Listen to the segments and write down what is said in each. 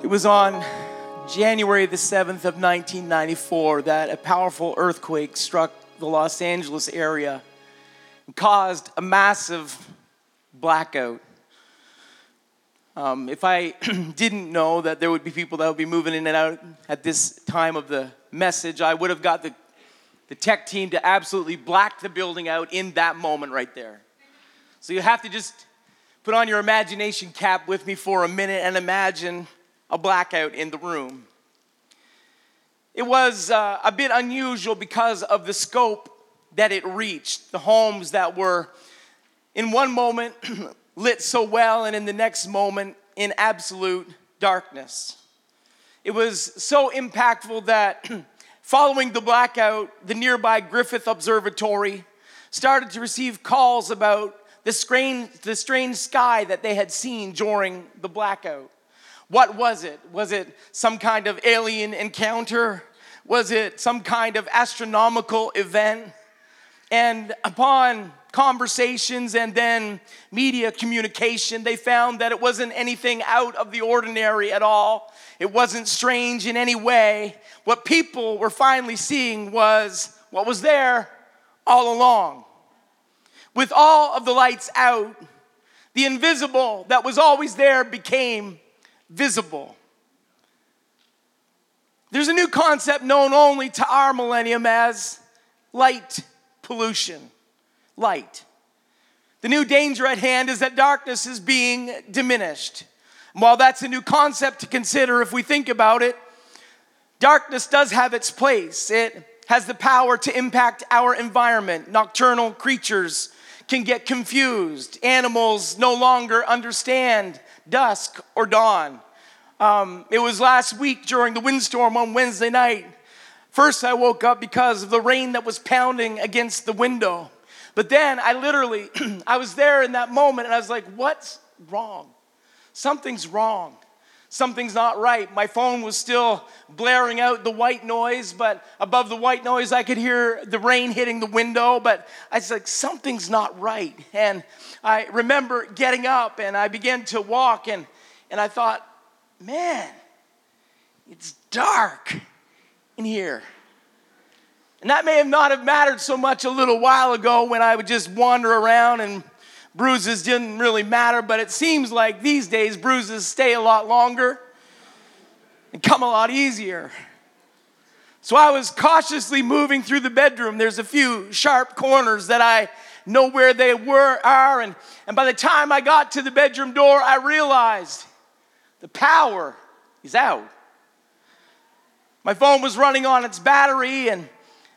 It was on January the 7th of 1994 that a powerful earthquake struck the Los Angeles area and caused a massive blackout. Um, if I didn't know that there would be people that would be moving in and out at this time of the message, I would have got the, the tech team to absolutely black the building out in that moment right there. So you have to just put on your imagination cap with me for a minute and imagine a blackout in the room. It was uh, a bit unusual because of the scope that it reached. The homes that were, in one moment, lit so well, and in the next moment, in absolute darkness. It was so impactful that following the blackout, the nearby Griffith Observatory started to receive calls about the strange, the strange sky that they had seen during the blackout. What was it? Was it some kind of alien encounter? Was it some kind of astronomical event? And upon conversations and then media communication, they found that it wasn't anything out of the ordinary at all. It wasn't strange in any way. What people were finally seeing was what was there all along. With all of the lights out, the invisible that was always there became visible. There's a new concept known only to our millennium as light pollution. Light. The new danger at hand is that darkness is being diminished. And while that's a new concept to consider, if we think about it, darkness does have its place. It has the power to impact our environment. Nocturnal creatures can get confused. Animals no longer understand dusk or dawn. Um, it was last week during the windstorm on Wednesday night. First, I woke up because of the rain that was pounding against the window. But then I literally, I was there in that moment and I was like, what's wrong? Something's wrong. Something's not right. My phone was still blaring out the white noise, but above the white noise, I could hear the rain hitting the window. But I was like, something's not right. And I remember getting up and I began to walk, and, and I thought, man, it's dark in here. And that may have not have mattered so much a little while ago when I would just wander around and bruises didn't really matter, but it seems like these days bruises stay a lot longer and come a lot easier. So I was cautiously moving through the bedroom. There's a few sharp corners that I know where they were are and, and by the time I got to the bedroom door, I realized the power is out. My phone was running on its battery and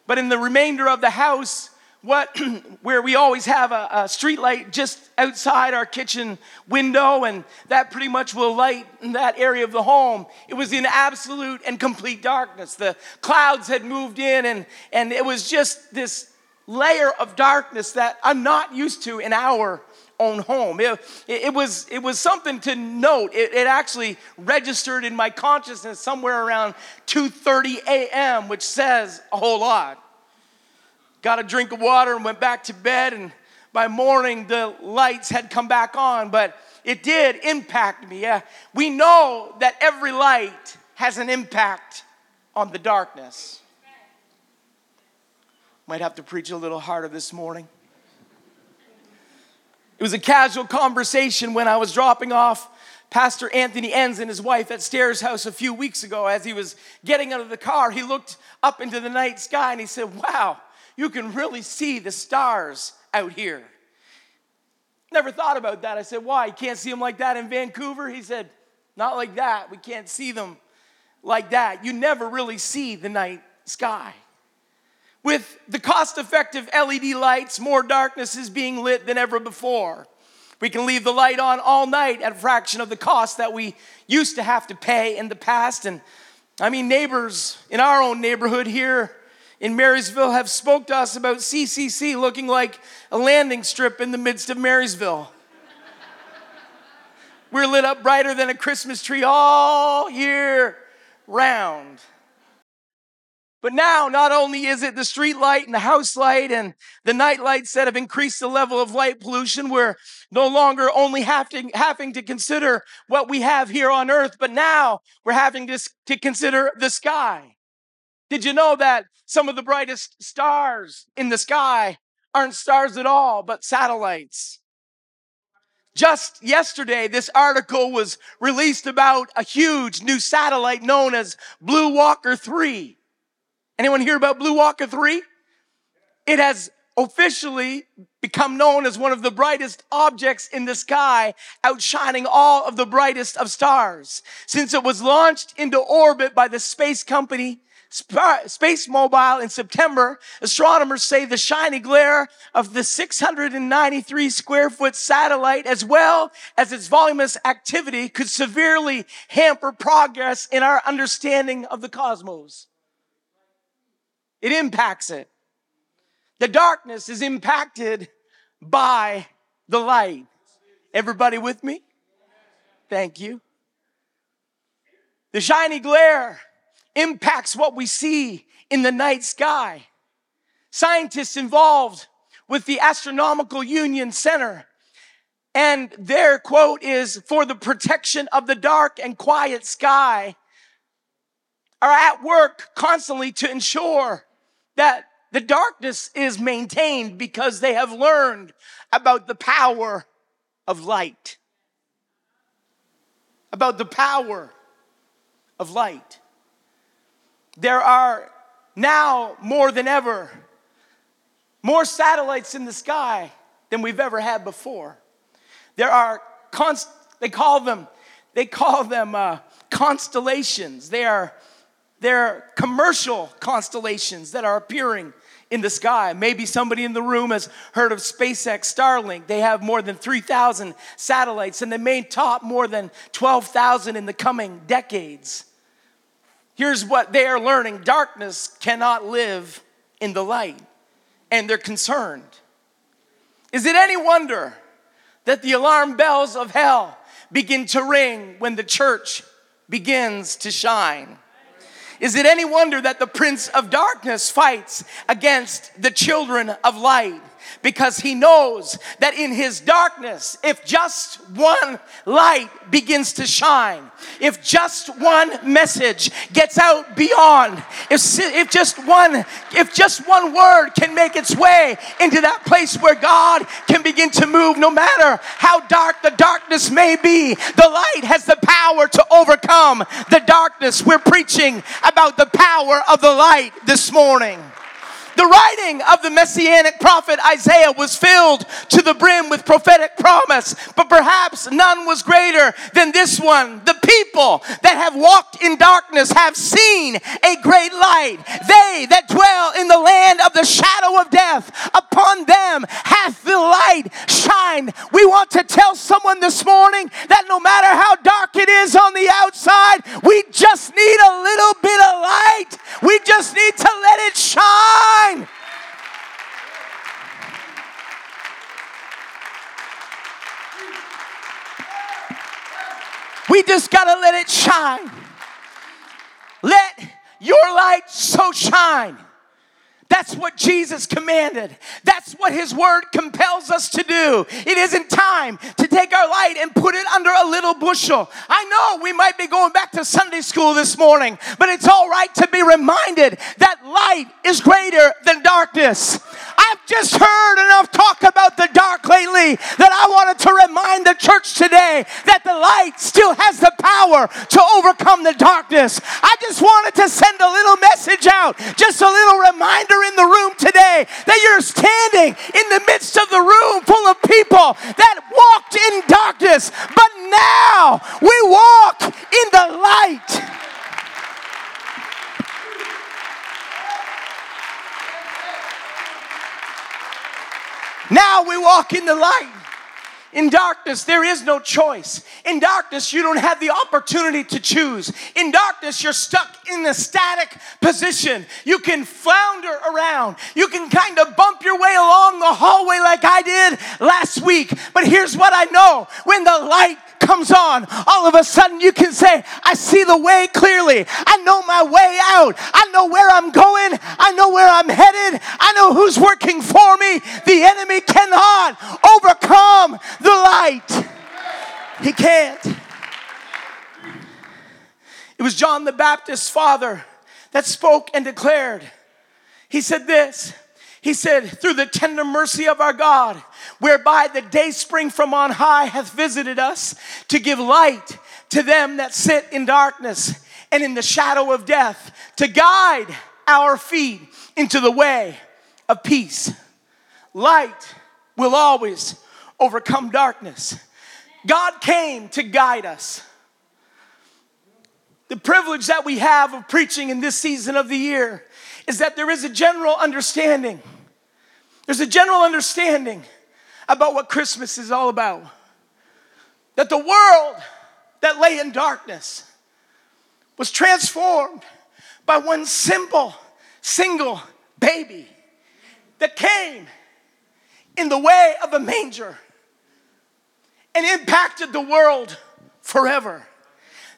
but in the remainder of the house what where we always have a, a street light just outside our kitchen window and that pretty much will light that area of the home. It was in absolute and complete darkness. The clouds had moved in and and it was just this layer of darkness that i'm not used to in our own home. It, it, was it was something to note. It, it actually registered in my consciousness somewhere around 2.30 a.m which says a whole lot got a drink of water and went back to bed. And by morning, the lights had come back on, but it did impact me. Yeah. We know that every light has an impact on the darkness. Might have to preach a little harder this morning. It was a casual conversation when I was dropping off Pastor Anthony Enns and his wife at Stairs House a few weeks ago. As he was getting out of the car, he looked up into the night sky and he said, Wow, you can really see the stars out here. Never thought about that. I said, Why? You can't see them like that in Vancouver? He said, Not like that. We can't see them like that. You never really see the night sky. With the cost effective LED lights, more darkness is being lit than ever before. We can leave the light on all night at a fraction of the cost that we used to have to pay in the past. And I mean, neighbors in our own neighborhood here in Marysville have spoke to us about CCC looking like a landing strip in the midst of Marysville. We're lit up brighter than a Christmas tree all year round. But now, not only is it the street light and the house light and the night lights that have increased the level of light pollution, we're no longer only having, having to consider what we have here on earth, but now we're having to, to consider the sky. Did you know that some of the brightest stars in the sky aren't stars at all, but satellites? Just yesterday, this article was released about a huge new satellite known as BlueWalker 3. Anyone hear about BlueWalker 3? It has officially become known as one of the brightest objects in the sky, outshining all of the brightest of stars. Since it was launched into orbit by the space company SpaceMobile in September, astronomers say the shiny glare of the 693 square foot satellite, as well as its voluminous activity, could severely hamper progress in our understanding of the cosmos. It impacts it. The darkness is impacted by the light. Everybody with me? Thank you. The shiny glare impacts what we see in the night sky. Scientists involved with the Astronomical Union Center and their quote is for the protection of the dark and quiet sky are at work constantly to ensure that the darkness is maintained because they have learned about the power of light. About the power of light. There are now more than ever more satellites in the sky than we've ever had before. There are const- they call them they call them uh, constellations. They are they're commercial constellations that are appearing in the sky. Maybe somebody in the room has heard of SpaceX Starlink. They have more than 3,000 satellites and they may top more than 12,000 in the coming decades. Here's what they are learning darkness cannot live in the light, and they're concerned. Is it any wonder that the alarm bells of hell begin to ring when the church begins to shine? Is it any wonder that the prince of darkness fights against the children of light? Because he knows that in his darkness, if just one light begins to shine, if just one message gets out beyond, if, if just one, if just one word can make its way into that place where God can begin to move, no matter how dark the darkness may be, the light has the power to overcome the darkness. We're preaching about the power of the light this morning. The writing of the messianic prophet Isaiah was filled to the brim with prophetic promise, but perhaps none was greater than this one. The people that have walked in darkness have seen a great light. They that dwell in the land of the shadow of death, upon them hath the light shined. We want to tell someone this morning that no matter how dark it is on the outside, we just need a little bit of light. We just need to let it shine shine. We just got to let it shine. Let your light so shine that's what Jesus commanded. That's what his word compels us to do. It isn't time to take our light and put it under a little bushel. I know we might be going back to Sunday school this morning, but it's all right to be reminded that light is greater than darkness. I've just heard enough talk about the dark lately that I wanted to remind the church today that the light still has the power to overcome the darkness. I just wanted to send a little message out, just a little reminder in the room today that you're standing in the midst of the room full of people that walked in darkness, but now we walk in the light. Now we walk in the light. In darkness, there is no choice. In darkness, you don't have the opportunity to choose. In darkness, you're stuck in a static position. You can flounder around. You can kind of bump your way along the hallway like I did last week. But here's what I know when the light comes on, all of a sudden you can say, I see the way clearly. I know my way out. I know where I'm going. I know where I'm headed. I know who's working for me. The enemy cannot overcome the light. He can't. It was John the Baptist's father that spoke and declared. He said this He said, Through the tender mercy of our God, whereby the day spring from on high hath visited us to give light to them that sit in darkness and in the shadow of death, to guide our feet into the way of peace. Light will always overcome darkness. God came to guide us. The privilege that we have of preaching in this season of the year is that there is a general understanding. There's a general understanding about what Christmas is all about. That the world that lay in darkness was transformed by one simple, single baby that came in the way of a manger and impacted the world forever.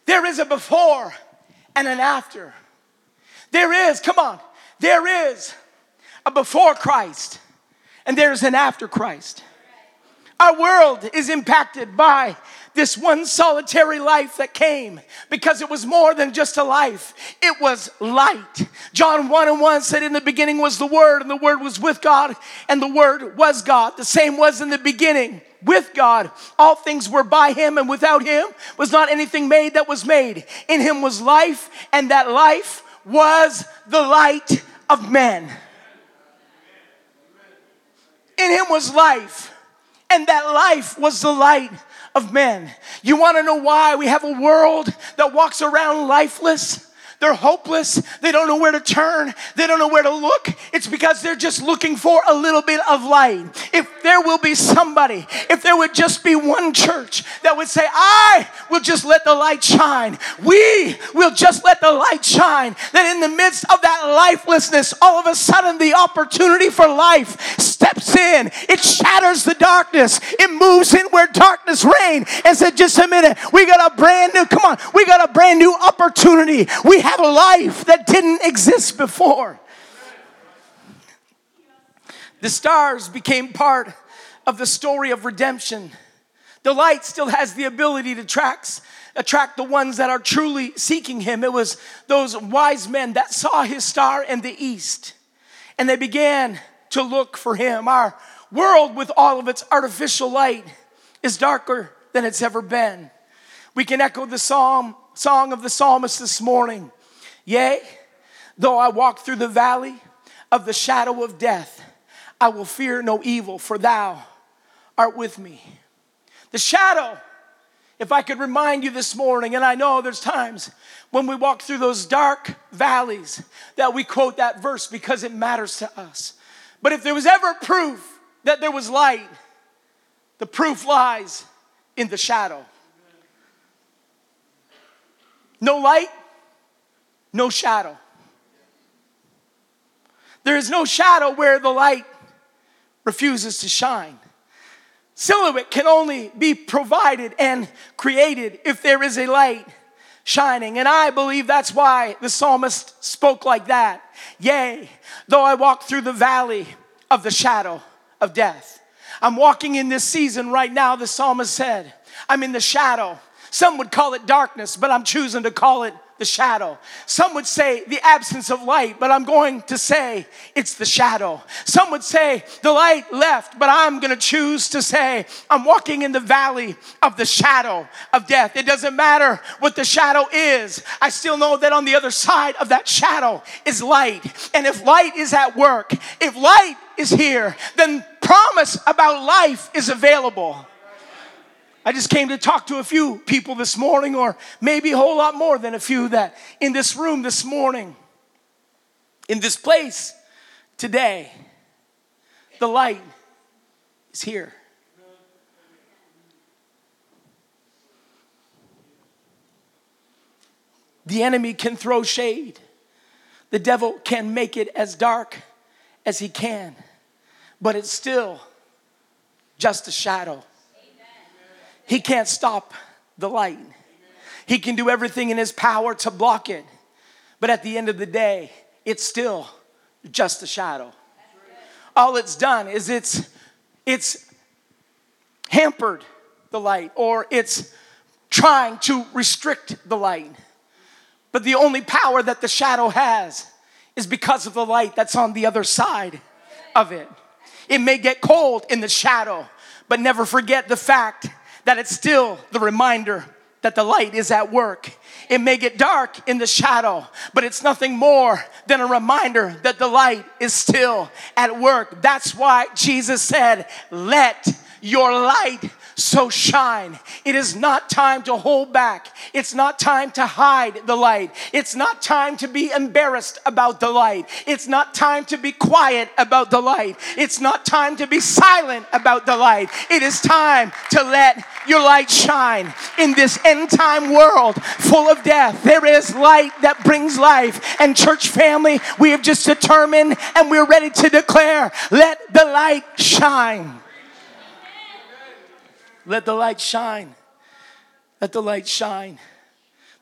There is a before and an after. There is, come on, there is a before Christ and there's an after Christ. Our world is impacted by this one solitary life that came because it was more than just a life, it was light. John 1 and 1 said, In the beginning was the Word, and the Word was with God, and the Word was God. The same was in the beginning with God. All things were by him, and without him was not anything made that was made. In him was life, and that life was the light of men. In him was life, and that life was the light of men. You want to know why we have a world that walks around lifeless? They're hopeless. They don't know where to turn. They don't know where to look. It's because they're just looking for a little bit of light. If there will be somebody, if there would just be one church that would say, I will just let the light shine. We will just let the light shine. That in the midst of that lifelessness, all of a sudden the opportunity for life steps in. It shatters the darkness. It moves in where darkness reigned and said, just a minute, we got a brand new, come on, we got a brand new opportunity. We have have a life that didn't exist before. The stars became part of the story of redemption. The light still has the ability to attract, attract the ones that are truly seeking Him. It was those wise men that saw His star in the east and they began to look for Him. Our world, with all of its artificial light, is darker than it's ever been. We can echo the psalm, song of the psalmist this morning. Yea, though I walk through the valley of the shadow of death, I will fear no evil, for thou art with me. The shadow, if I could remind you this morning, and I know there's times when we walk through those dark valleys that we quote that verse because it matters to us. But if there was ever proof that there was light, the proof lies in the shadow. No light, no shadow. There is no shadow where the light refuses to shine. Silhouette can only be provided and created if there is a light shining. And I believe that's why the psalmist spoke like that. Yea, though I walk through the valley of the shadow of death. I'm walking in this season right now, the psalmist said. I'm in the shadow. Some would call it darkness, but I'm choosing to call it the shadow. Some would say the absence of light, but I'm going to say it's the shadow. Some would say the light left, but I'm going to choose to say I'm walking in the valley of the shadow of death. It doesn't matter what the shadow is. I still know that on the other side of that shadow is light. And if light is at work, if light is here, then promise about life is available. I just came to talk to a few people this morning, or maybe a whole lot more than a few that in this room this morning, in this place today, the light is here. The enemy can throw shade. The devil can make it as dark as he can, but it's still just a shadow. He can't stop the light. He can do everything in his power to block it. But at the end of the day, it's still just a shadow. All it's done is it's it's hampered the light or it's trying to restrict the light. But the only power that the shadow has is because of the light that's on the other side of it. It may get cold in the shadow, but never forget the fact that it's still the reminder that the light is at work. It may get dark in the shadow, but it's nothing more than a reminder that the light is still at work. That's why Jesus said, Let your light so shine. It is not time to hold back. It's not time to hide the light. It's not time to be embarrassed about the light. It's not time to be quiet about the light. It's not time to be silent about the light. It is time to let your light shine in this end time world full of death. There is light that brings life. And, church family, we have just determined and we're ready to declare let the light shine. Let the light shine. Let the light shine.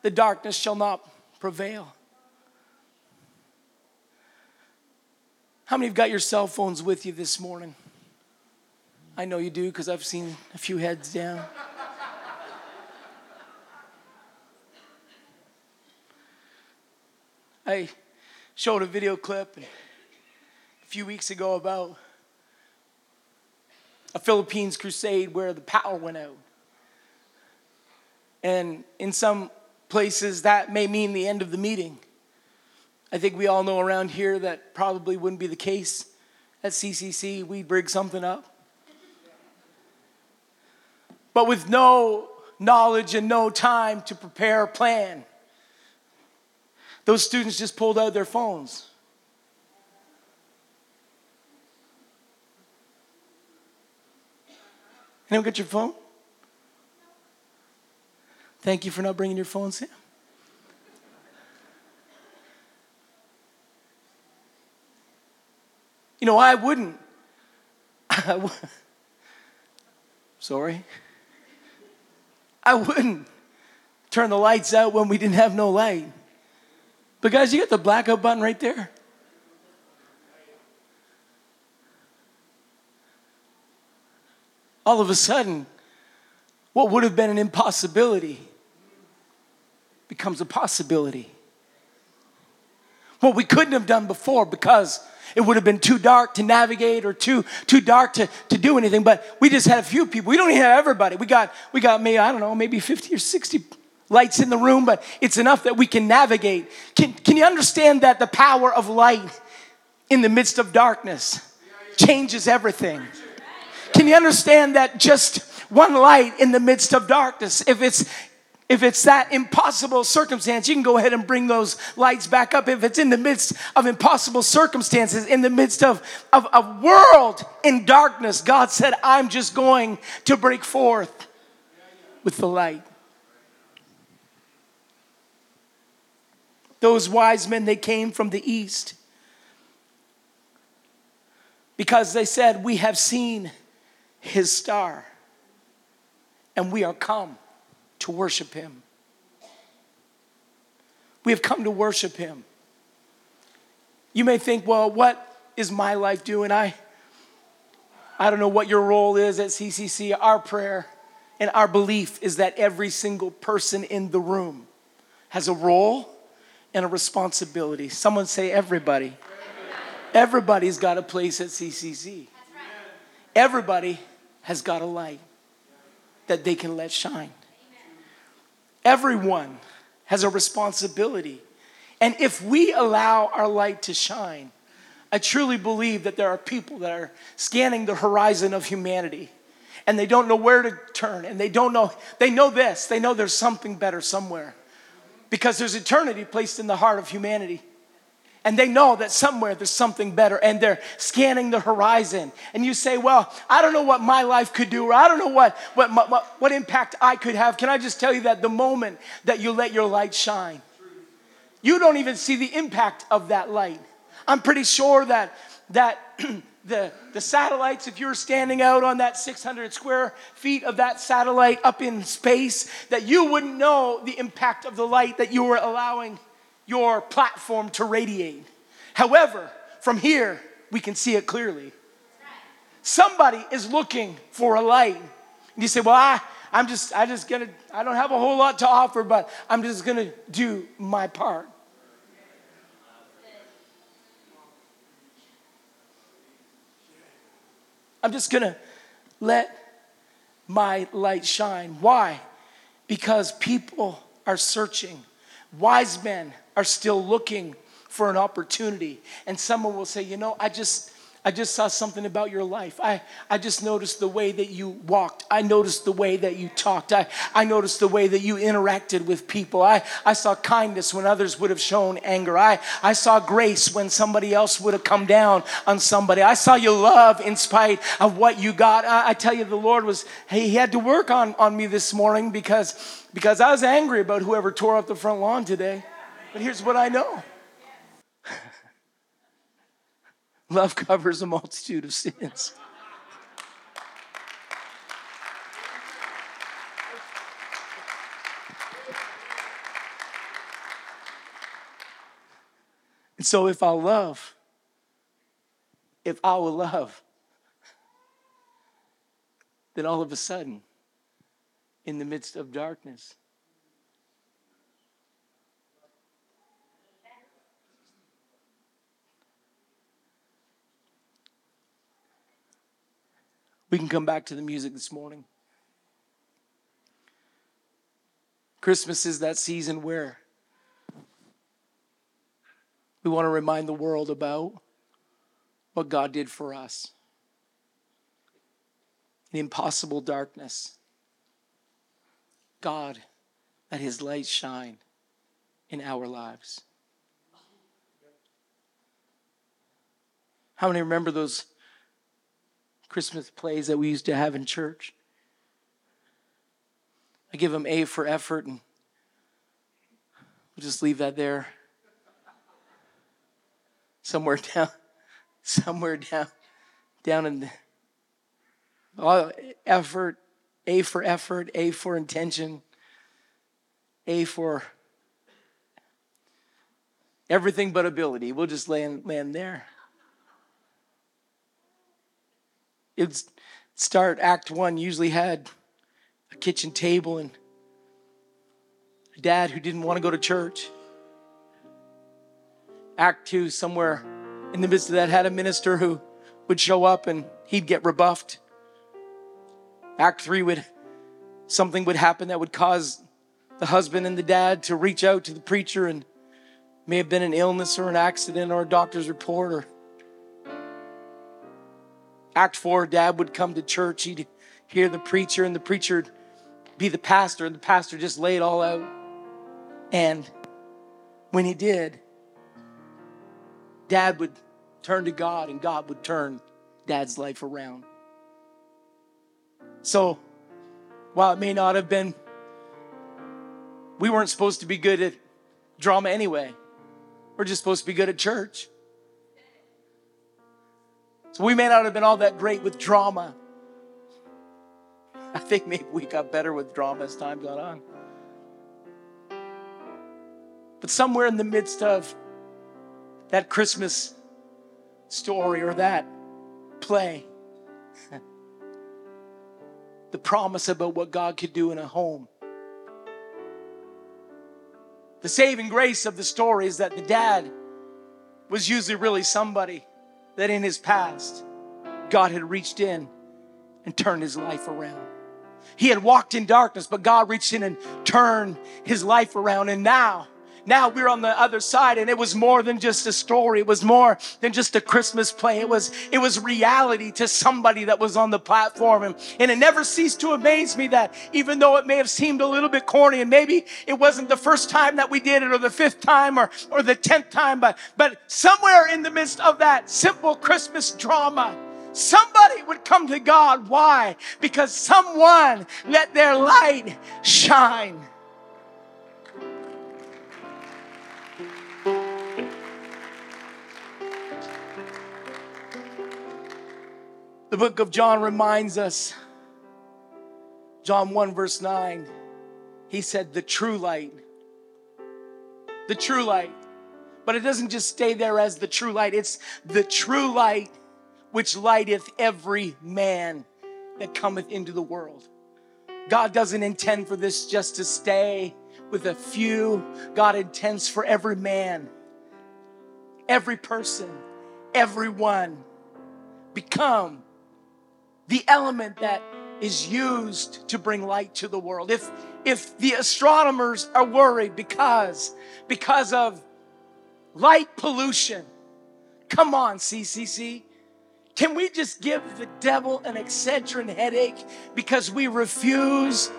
The darkness shall not prevail. How many have got your cell phones with you this morning? I know you do because I've seen a few heads down. I showed a video clip a few weeks ago about a Philippines crusade where the power went out. And in some places, that may mean the end of the meeting. I think we all know around here that probably wouldn't be the case. At CCC, we'd bring something up. But with no knowledge and no time to prepare a plan, those students just pulled out their phones Anyone get your phone? Thank you for not bringing your phone, Sam. You know, I wouldn't. I w- Sorry. I wouldn't turn the lights out when we didn't have no light. But guys, you got the blackout button right there. All of a sudden, what would have been an impossibility becomes a possibility. What we couldn't have done before because it would have been too dark to navigate or too too dark to, to do anything. But we just had a few people. We don't even have everybody. We got we got maybe, I don't know, maybe 50 or 60 lights in the room, but it's enough that we can navigate. Can, can you understand that the power of light in the midst of darkness changes everything? Can you understand that just one light in the midst of darkness, if it's if it's that impossible circumstance, you can go ahead and bring those lights back up. If it's in the midst of impossible circumstances, in the midst of, of a world in darkness, God said, I'm just going to break forth with the light. Those wise men, they came from the east because they said, We have seen his star. And we are come to worship him. We have come to worship him. You may think, well, what is my life doing? I, I don't know what your role is at CCC. Our prayer and our belief is that every single person in the room has a role and a responsibility. Someone say, everybody. Everybody's got a place at CCC. Everybody has got a light that they can let shine. Everyone has a responsibility. And if we allow our light to shine, I truly believe that there are people that are scanning the horizon of humanity and they don't know where to turn and they don't know, they know this, they know there's something better somewhere because there's eternity placed in the heart of humanity and they know that somewhere there's something better and they're scanning the horizon. And you say well i don't know what my life could do or i don't know what, what, what, what impact i could have. Can i just tell you that the moment that you let your light shine you don't even see the impact of that light. I'm pretty sure that that the, the satellites, if you were standing out on that 600 square feet of that satellite up in space, that you wouldn't know the impact of the light that you were allowing your platform to radiate. However, from here, we can see it clearly. Somebody is looking for a light. And you say, Well, I, I'm just, I just gonna, I don't have a whole lot to offer, but I'm just gonna do my part. I'm just gonna let my light shine. Why? Because people are searching. Wise men are still looking for an opportunity. And someone will say, you know, I just, I just saw something about your life. I, I just noticed the way that you walked. I noticed the way that you talked. I, I noticed the way that you interacted with people. I, I saw kindness when others would have shown anger. I, I saw grace when somebody else would have come down on somebody. I saw you love in spite of what you got. I, I tell you, the Lord was, hey, He had to work on, on me this morning because, because I was angry about whoever tore up the front lawn today. But here's what I know Love covers a multitude of sins. And so, if I love, if I will love, then all of a sudden, in the midst of darkness, We can come back to the music this morning. Christmas is that season where we want to remind the world about what God did for us. In impossible darkness, God let his light shine in our lives. How many remember those Christmas plays that we used to have in church. I give them A for effort, and we'll just leave that there. Somewhere down, somewhere down, down in the oh, effort, A for effort, A for intention, A for everything but ability. We'll just land, land there. It'd start act one usually had a kitchen table and a dad who didn't want to go to church. Act two somewhere in the midst of that had a minister who would show up and he'd get rebuffed. Act three would something would happen that would cause the husband and the dad to reach out to the preacher and may have been an illness or an accident or a doctor's report or Act 4, dad would come to church. He'd hear the preacher, and the preacher be the pastor, and the pastor just lay it all out. And when he did, dad would turn to God, and God would turn dad's life around. So, while it may not have been, we weren't supposed to be good at drama anyway. We're just supposed to be good at church. So we may not have been all that great with drama. I think maybe we got better with drama as time got on. But somewhere in the midst of that Christmas story or that play, the promise about what God could do in a home. The saving grace of the story is that the dad was usually really somebody that in his past, God had reached in and turned his life around. He had walked in darkness, but God reached in and turned his life around. And now, now we're on the other side and it was more than just a story it was more than just a christmas play it was it was reality to somebody that was on the platform and, and it never ceased to amaze me that even though it may have seemed a little bit corny and maybe it wasn't the first time that we did it or the fifth time or, or the tenth time but but somewhere in the midst of that simple christmas drama somebody would come to God. Why? Because someone let their light shine. The book of John reminds us, John 1, verse 9, he said, the true light. The true light. But it doesn't just stay there as the true light, it's the true light which lighteth every man that cometh into the world. God doesn't intend for this just to stay with a few. God intends for every man, every person, everyone become the element that is used to bring light to the world. If if the astronomers are worried because because of light pollution, come on CCC. Can we just give the devil an Excedrin headache because we refuse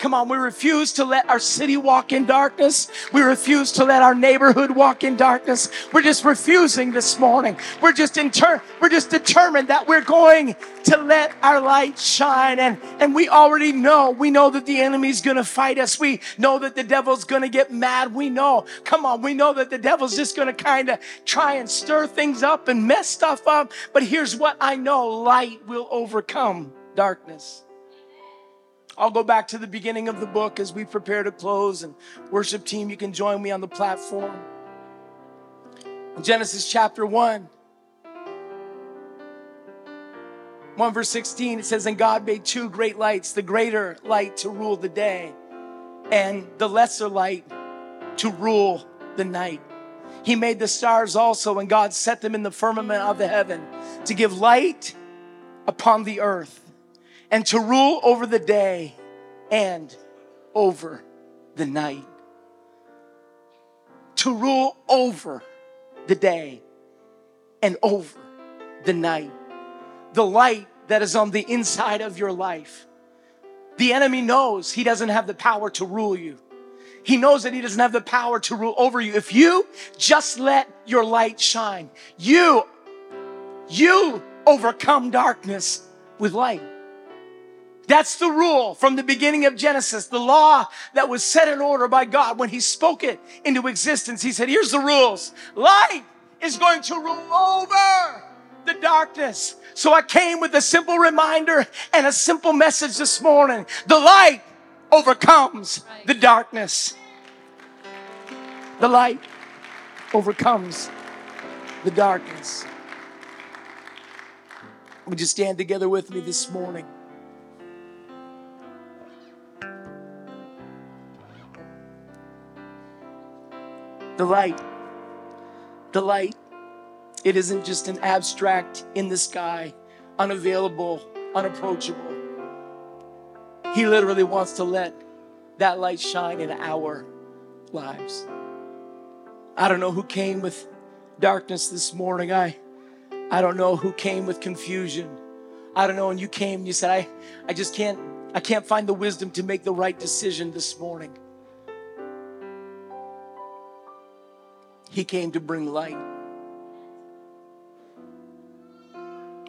Come on, we refuse to let our city walk in darkness. We refuse to let our neighborhood walk in darkness. We're just refusing this morning. We're just inter- we're just determined that we're going to let our light shine. And, and we already know, we know that the enemy's gonna fight us. We know that the devil's gonna get mad. We know, come on, we know that the devil's just gonna kind of try and stir things up and mess stuff up. But here's what I know light will overcome darkness. I'll go back to the beginning of the book as we prepare to close. And worship team, you can join me on the platform. In Genesis chapter 1, 1 verse 16, it says, And God made two great lights, the greater light to rule the day, and the lesser light to rule the night. He made the stars also, and God set them in the firmament of the heaven to give light upon the earth and to rule over the day and over the night. To rule over the day and over the night. The light that is on the inside of your life. The enemy knows he doesn't have the power to rule you. He knows that he doesn't have the power to rule over you. If you just let your light shine, you, you overcome darkness with light. That's the rule from the beginning of Genesis, the law that was set in order by God when He spoke it into existence. He said, Here's the rules light is going to rule over the darkness. So I came with a simple reminder and a simple message this morning. The light overcomes the darkness. The light overcomes the darkness. Would you stand together with me this morning? The light. The light. It isn't just an abstract in the sky, unavailable, unapproachable. He literally wants to let that light shine in our lives. I don't know who came with darkness this morning. I I don't know who came with confusion. I don't know and you came and you said I I just can't I can't find the wisdom to make the right decision this morning. He came to bring light.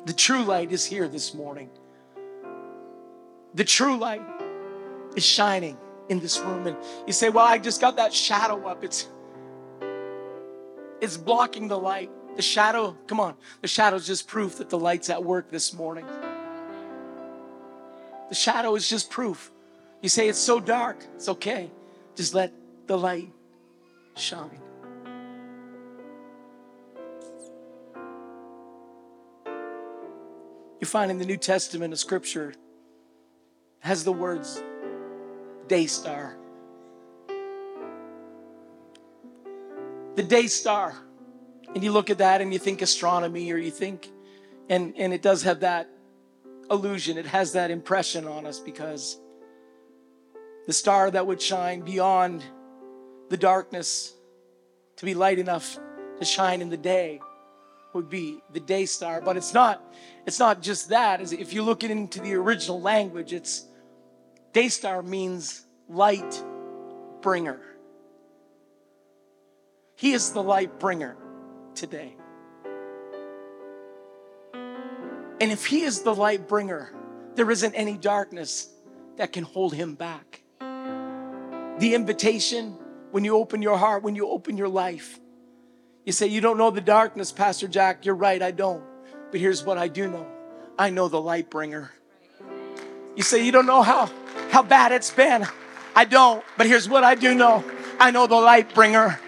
The true light is here this morning. The true light is shining in this room. And you say, Well, I just got that shadow up. It's it's blocking the light. The shadow, come on, the shadow is just proof that the light's at work this morning. The shadow is just proof. You say it's so dark, it's okay. Just let the light shine. You find in the New Testament a scripture has the words day star. The day star. And you look at that and you think astronomy or you think, and, and it does have that illusion, it has that impression on us because the star that would shine beyond the darkness to be light enough to shine in the day would be the day star but it's not it's not just that. If you look into the original language it's day star means light bringer. He is the light bringer today. And if he is the light bringer there isn't any darkness that can hold him back. The invitation when you open your heart when you open your life you say, You don't know the darkness, Pastor Jack. You're right, I don't. But here's what I do know I know the light bringer. You say you don't know how, how bad it's been. I don't, but here's what I do know I know the light bringer.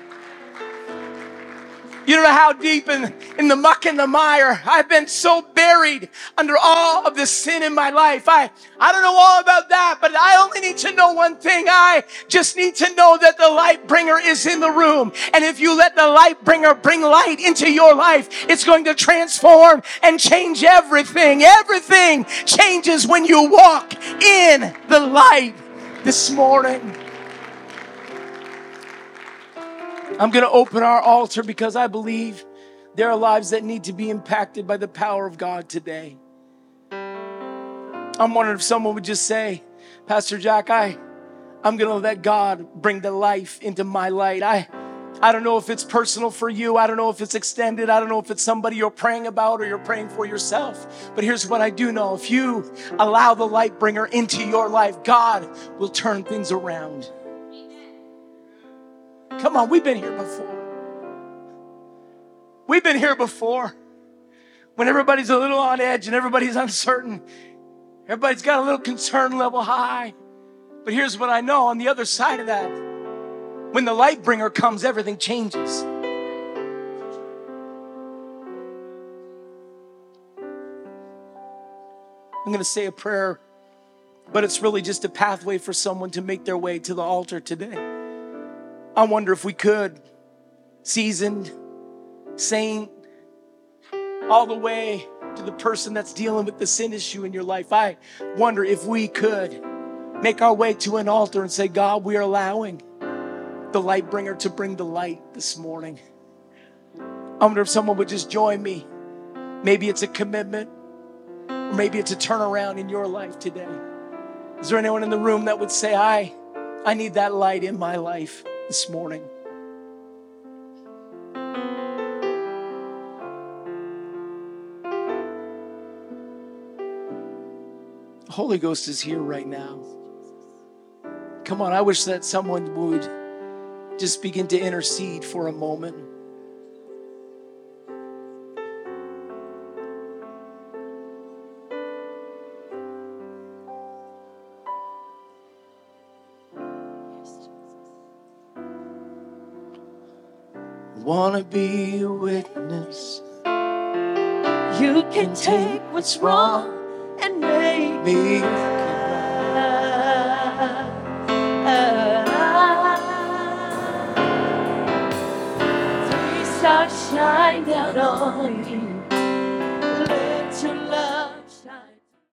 You don't know how deep in, in the muck and the mire I've been so buried under all of the sin in my life. I, I don't know all about that, but I only need to know one thing. I just need to know that the light bringer is in the room. And if you let the light bringer bring light into your life, it's going to transform and change everything. Everything changes when you walk in the light this morning. I'm going to open our altar because I believe there are lives that need to be impacted by the power of God today. I'm wondering if someone would just say, Pastor Jack, I, I'm going to let God bring the life into my light. I, I don't know if it's personal for you. I don't know if it's extended. I don't know if it's somebody you're praying about or you're praying for yourself. But here's what I do know if you allow the light bringer into your life, God will turn things around. Come on, we've been here before. We've been here before. When everybody's a little on edge and everybody's uncertain, everybody's got a little concern level high. But here's what I know on the other side of that when the light bringer comes, everything changes. I'm going to say a prayer, but it's really just a pathway for someone to make their way to the altar today. I wonder if we could, seasoned, saint, all the way to the person that's dealing with the sin issue in your life. I wonder if we could make our way to an altar and say, God, we are allowing the light bringer to bring the light this morning. I wonder if someone would just join me. Maybe it's a commitment, or maybe it's a turnaround in your life today. Is there anyone in the room that would say, I, I need that light in my life? This morning. The Holy Ghost is here right now. Come on, I wish that someone would just begin to intercede for a moment. Wanna be a witness. You can take what's wrong and make me ah. Three stars shine down on you.